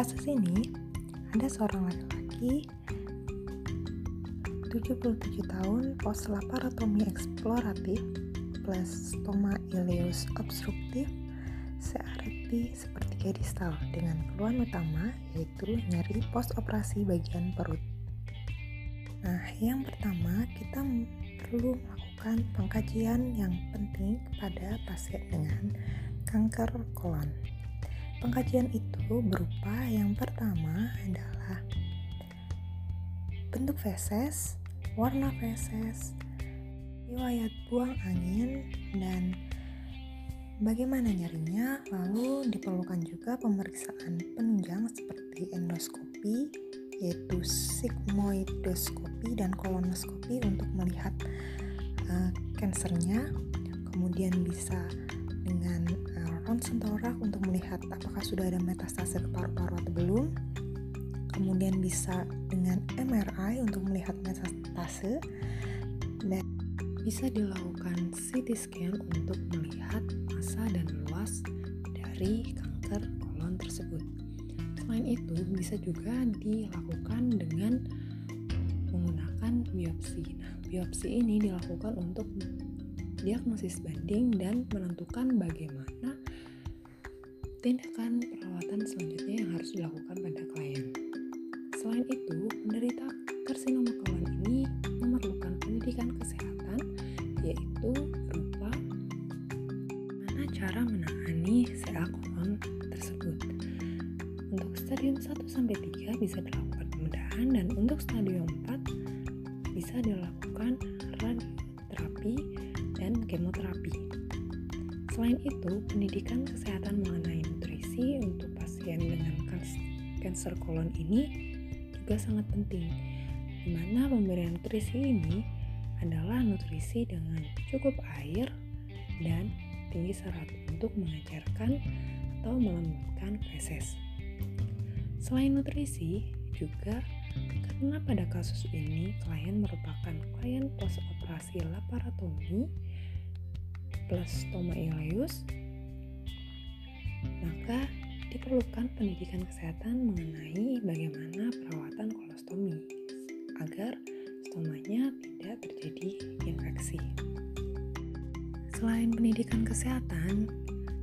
kasus ini, ada seorang laki-laki 77 tahun post laparotomi eksploratif plus stoma ileus obstruktif searekti sepertiga distal dengan keluhan utama yaitu nyeri post operasi bagian perut. Nah, yang pertama kita perlu melakukan pengkajian yang penting kepada pasien dengan kanker kolon. Pengkajian itu berupa yang pertama adalah bentuk feses, warna feses, riwayat buang angin, dan bagaimana nyerinya. Lalu diperlukan juga pemeriksaan penunjang seperti endoskopi, yaitu sigmoidoskopi dan kolonoskopi untuk melihat uh. Kemudian bisa dengan ronsen torak untuk melihat apakah sudah ada metastase ke paru-paru atau belum. Kemudian bisa dengan MRI untuk melihat metastase dan bisa dilakukan CT scan untuk melihat masa dan luas dari kanker kolon tersebut. Selain itu, bisa juga dilakukan dengan menggunakan biopsi. Nah, biopsi ini dilakukan untuk diagnosis banding dan menentukan bagaimana tindakan perawatan selanjutnya yang harus dilakukan pada klien. Selain itu, penderita karsinoma kolon ini memerlukan pendidikan kesehatan yaitu berupa mana cara menangani CA kolon tersebut. Untuk stadium 1 sampai 3 bisa dilakukan pembedahan dan untuk stadium 4 bisa dilakukan radioterapi kemoterapi. Selain itu, pendidikan kesehatan mengenai nutrisi untuk pasien dengan kanker kolon ini juga sangat penting, di mana pemberian nutrisi ini adalah nutrisi dengan cukup air dan tinggi serat untuk mengajarkan atau melembutkan feses. Selain nutrisi, juga karena pada kasus ini klien merupakan klien post operasi laparotomi plus stoma ileus, maka diperlukan pendidikan kesehatan mengenai bagaimana perawatan kolostomi agar stomanya tidak terjadi infeksi. Selain pendidikan kesehatan,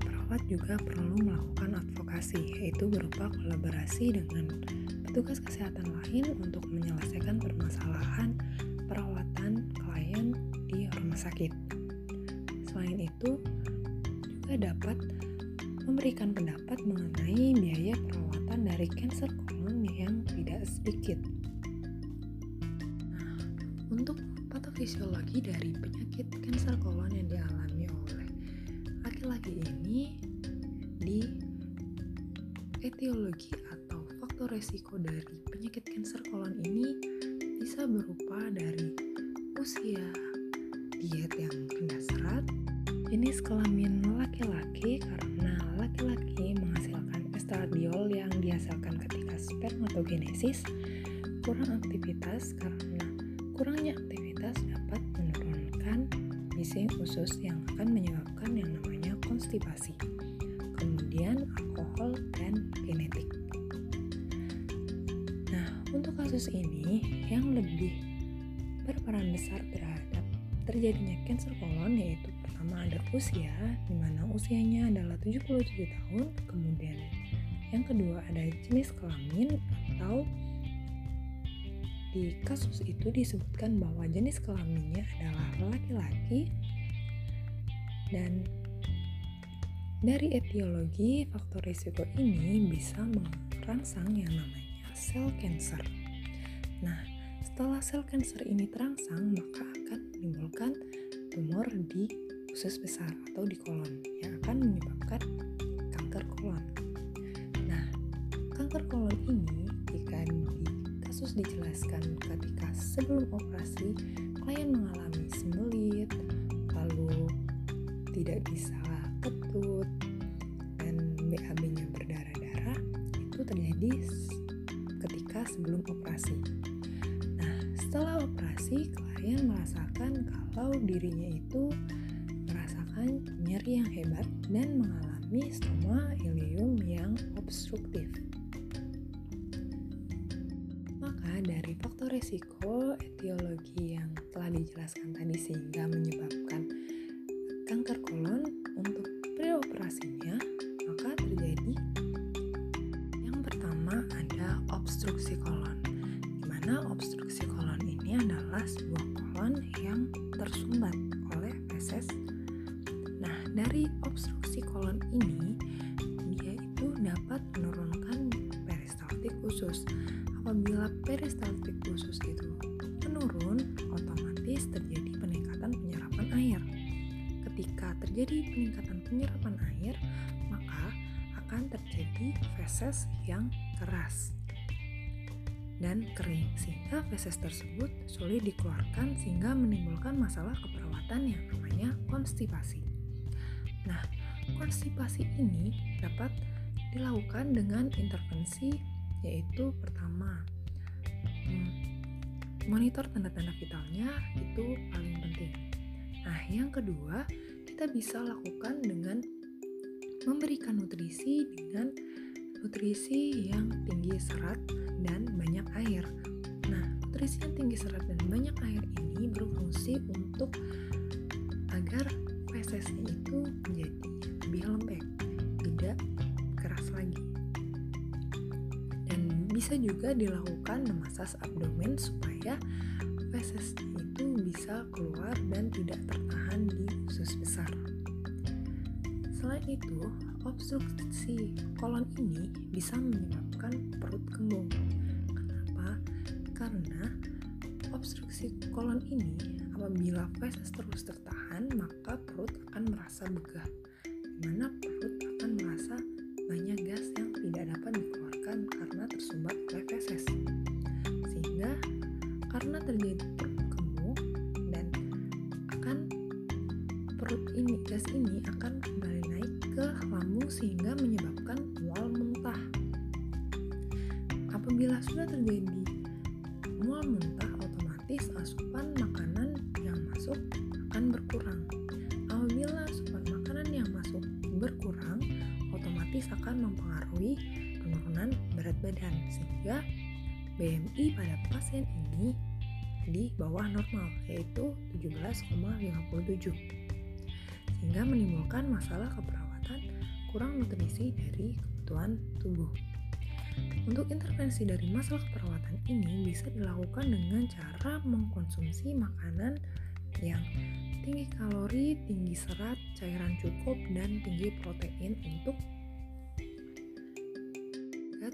perawat juga perlu melakukan advokasi, yaitu berupa kolaborasi dengan petugas kesehatan lain untuk menyelesaikan permasalahan perawatan klien di rumah sakit. Selain itu, juga dapat memberikan pendapat mengenai biaya perawatan dari kanker kolon yang tidak sedikit. Nah, untuk patofisiologi dari penyakit kanker kolon yang dialami oleh laki-laki ini di etiologi atau faktor resiko dari penyakit kanker kolon ini bisa berupa dari usia, diet yang rendah serat, jenis kelamin laki-laki karena laki-laki menghasilkan estradiol yang dihasilkan ketika spermatogenesis, kurang aktivitas karena kurangnya aktivitas dapat menurunkan gizi usus yang akan menyebabkan yang namanya konstipasi. Kemudian alkohol dan genetik. Nah, untuk kasus ini yang lebih berperan besar terhadap terjadinya kanker kolon yaitu pertama ada usia, di mana usianya adalah 77 tahun, kemudian yang kedua ada jenis kelamin atau di kasus itu disebutkan bahwa jenis kelaminnya adalah laki-laki dan dari etiologi faktor risiko ini bisa merangsang yang namanya sel cancer. Nah, setelah sel cancer ini terangsang, maka akan menimbulkan tumor di usus besar atau di kolon yang akan menyebabkan kanker kolon. Nah, kanker kolon ini jika di kasus dijelaskan ketika sebelum operasi klien mengalami sembelit, lalu tidak bisa ketut dan BAB-nya berdarah-darah, itu terjadi ketika sebelum operasi. Setelah operasi klien merasakan kalau dirinya itu nyeri yang hebat dan mengalami stoma ileum yang obstruktif. Maka dari faktor resiko etiologi yang telah dijelaskan tadi sehingga menyebabkan kanker kolon untuk preoperasinya, maka terjadi yang pertama ada obstruksi kolon. Di mana obstruksi kolon adalah sebuah kolon yang tersumbat oleh feses dari obstruksi kolon ini, dia itu dapat menurunkan peristaltik usus. Apabila peristaltik usus itu menurun, otomatis terjadi peningkatan penyerapan air. Ketika terjadi peningkatan penyerapan air, maka akan terjadi feses yang keras dan kering sehingga feses tersebut sulit dikeluarkan sehingga menimbulkan masalah keperawatan yang namanya konstipasi. Nah, konstipasi ini dapat dilakukan dengan intervensi yaitu pertama hmm, monitor tanda-tanda vitalnya itu paling penting. Nah, yang kedua kita bisa lakukan dengan memberikan nutrisi dengan nutrisi yang tinggi serat dan banyak air. Nah, nutrisi yang tinggi serat dan banyak air ini berfungsi untuk agar fesesnya itu menjadi lebih lembek, tidak keras lagi. Dan bisa juga dilakukan memasas abdomen supaya fesesnya itu bisa keluar dan tidak tertahan di usus besar. Selain itu, obstruksi kolon ini bisa menyebabkan perut kembung. Kenapa? Karena obstruksi kolon ini apabila feses terus tertahan, maka perut akan merasa begah, di mana perut akan merasa banyak gas yang tidak dapat dikeluarkan karena tersumbat oleh feses. Sehingga karena terjadi perut kembung dan akan perut ini gas ini akan kembali ke lambung sehingga menyebabkan mual muntah. Apabila sudah terjadi mual muntah, otomatis asupan makanan yang masuk akan berkurang. Apabila asupan makanan yang masuk berkurang, otomatis akan mempengaruhi penurunan berat badan sehingga BMI pada pasien ini di bawah normal yaitu 17,57 sehingga menimbulkan masalah keperawatan kurang nutrisi dari kebutuhan tubuh. Untuk intervensi dari masalah keperawatan ini bisa dilakukan dengan cara mengkonsumsi makanan yang tinggi kalori, tinggi serat, cairan cukup, dan tinggi protein untuk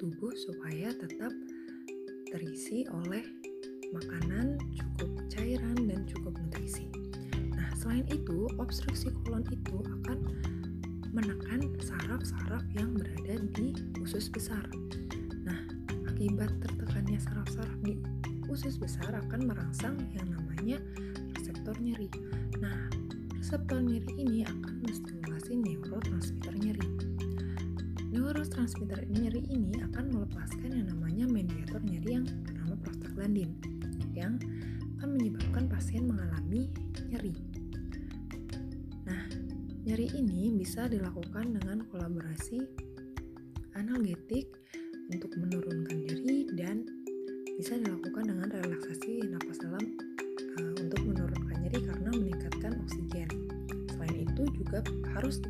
tubuh supaya tetap terisi oleh makanan cukup cairan dan cukup nutrisi. Nah, selain itu, obstruksi kolon itu akan menekan saraf-saraf yang berada di usus besar. Nah, akibat tertekannya saraf-saraf di usus besar akan merangsang yang namanya reseptor nyeri. Nah, reseptor nyeri ini akan menstimulasi neurotransmitter nyeri. Neurotransmitter nyeri ini akan melepaskan yang namanya mediator nyeri yang bernama prostaglandin yang akan menyebabkan pasien mengalami nyeri. Nyeri ini bisa dilakukan dengan kolaborasi analgetik untuk menurunkan nyeri dan bisa dilakukan dengan relaksasi napas dalam uh, untuk menurunkan nyeri karena meningkatkan oksigen. Selain itu juga harus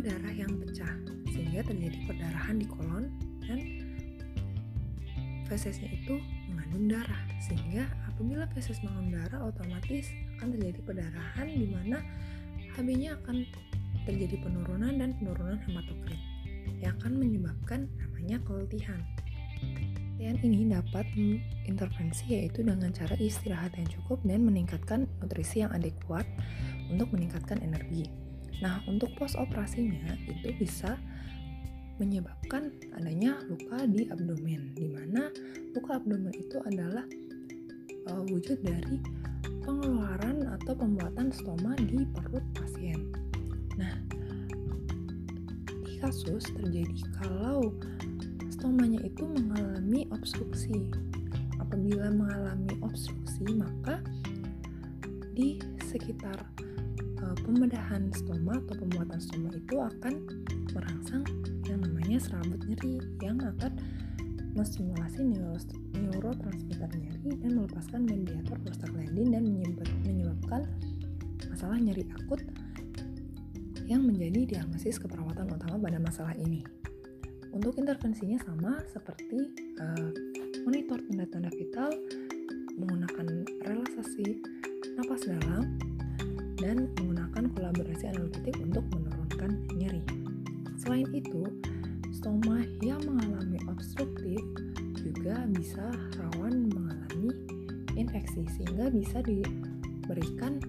darah yang pecah sehingga terjadi perdarahan di kolon dan fesesnya itu mengandung darah sehingga apabila feses mengandung darah otomatis akan terjadi perdarahan di mana HB-nya akan terjadi penurunan dan penurunan hematokrit yang akan menyebabkan namanya keletihan. Keletihan ini dapat intervensi yaitu dengan cara istirahat yang cukup dan meningkatkan nutrisi yang adekuat untuk meningkatkan energi. Nah, untuk post operasinya itu bisa menyebabkan adanya luka di abdomen, di mana luka abdomen itu adalah uh, wujud dari pengeluaran atau pembuatan stoma di perut pasien. Nah, di kasus terjadi kalau stomanya itu mengalami obstruksi. Apabila mengalami obstruksi, maka di sekitar uh, pembedahan stoma atau pembuatan stoma itu akan merangsang yang namanya serabut nyeri yang akan menstimulasi neurotransmitter nyeri dan melepaskan mediator prostaglandin dan menyebabkan masalah nyeri akut yang menjadi diagnosis keperawatan utama pada masalah ini. Untuk intervensinya sama seperti uh, monitor tanda-tanda vital, menggunakan relaksasi napas dalam, dan menggunakan kolaborasi analgetik untuk menurunkan nyeri. Selain itu, stoma yang mengalami obstruktif juga bisa rawan mengalami infeksi sehingga bisa diberikan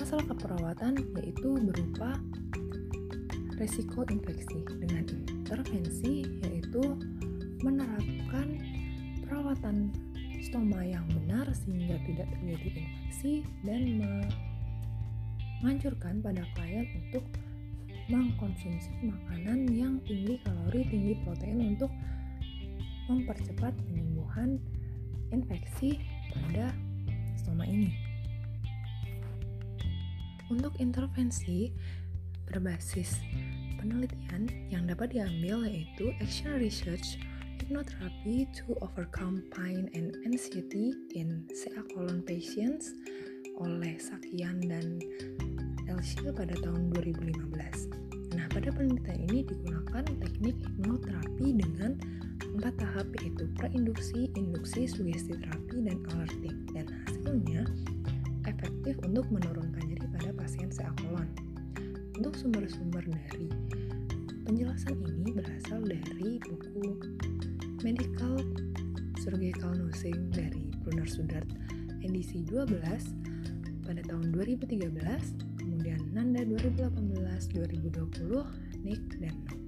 masalah keperawatan yaitu berupa resiko infeksi dengan intervensi yaitu menerapkan perawatan stoma yang benar sehingga tidak terjadi infeksi dan menghancurkan pada klien untuk mengkonsumsi makanan yang tinggi kalori, tinggi protein untuk mempercepat penyembuhan infeksi pada stoma ini. Untuk intervensi, berbasis penelitian yang dapat diambil yaitu action research hypnotherapy to overcome pain and anxiety in CA colon patients oleh Sakian dan Elsie pada tahun 2015. Nah, pada penelitian ini digunakan teknik hipnoterapi dengan empat tahap yaitu preinduksi, induksi, sugesti terapi, dan alerting. Dan hasilnya efektif untuk menurunkan nyeri pada pasien CA colon. Untuk sumber-sumber dari penjelasan ini berasal dari buku Medical Surgical Nursing dari Brunner Sudart edisi 12 pada tahun 2013, kemudian Nanda 2018, 2020, Nick dan Nook.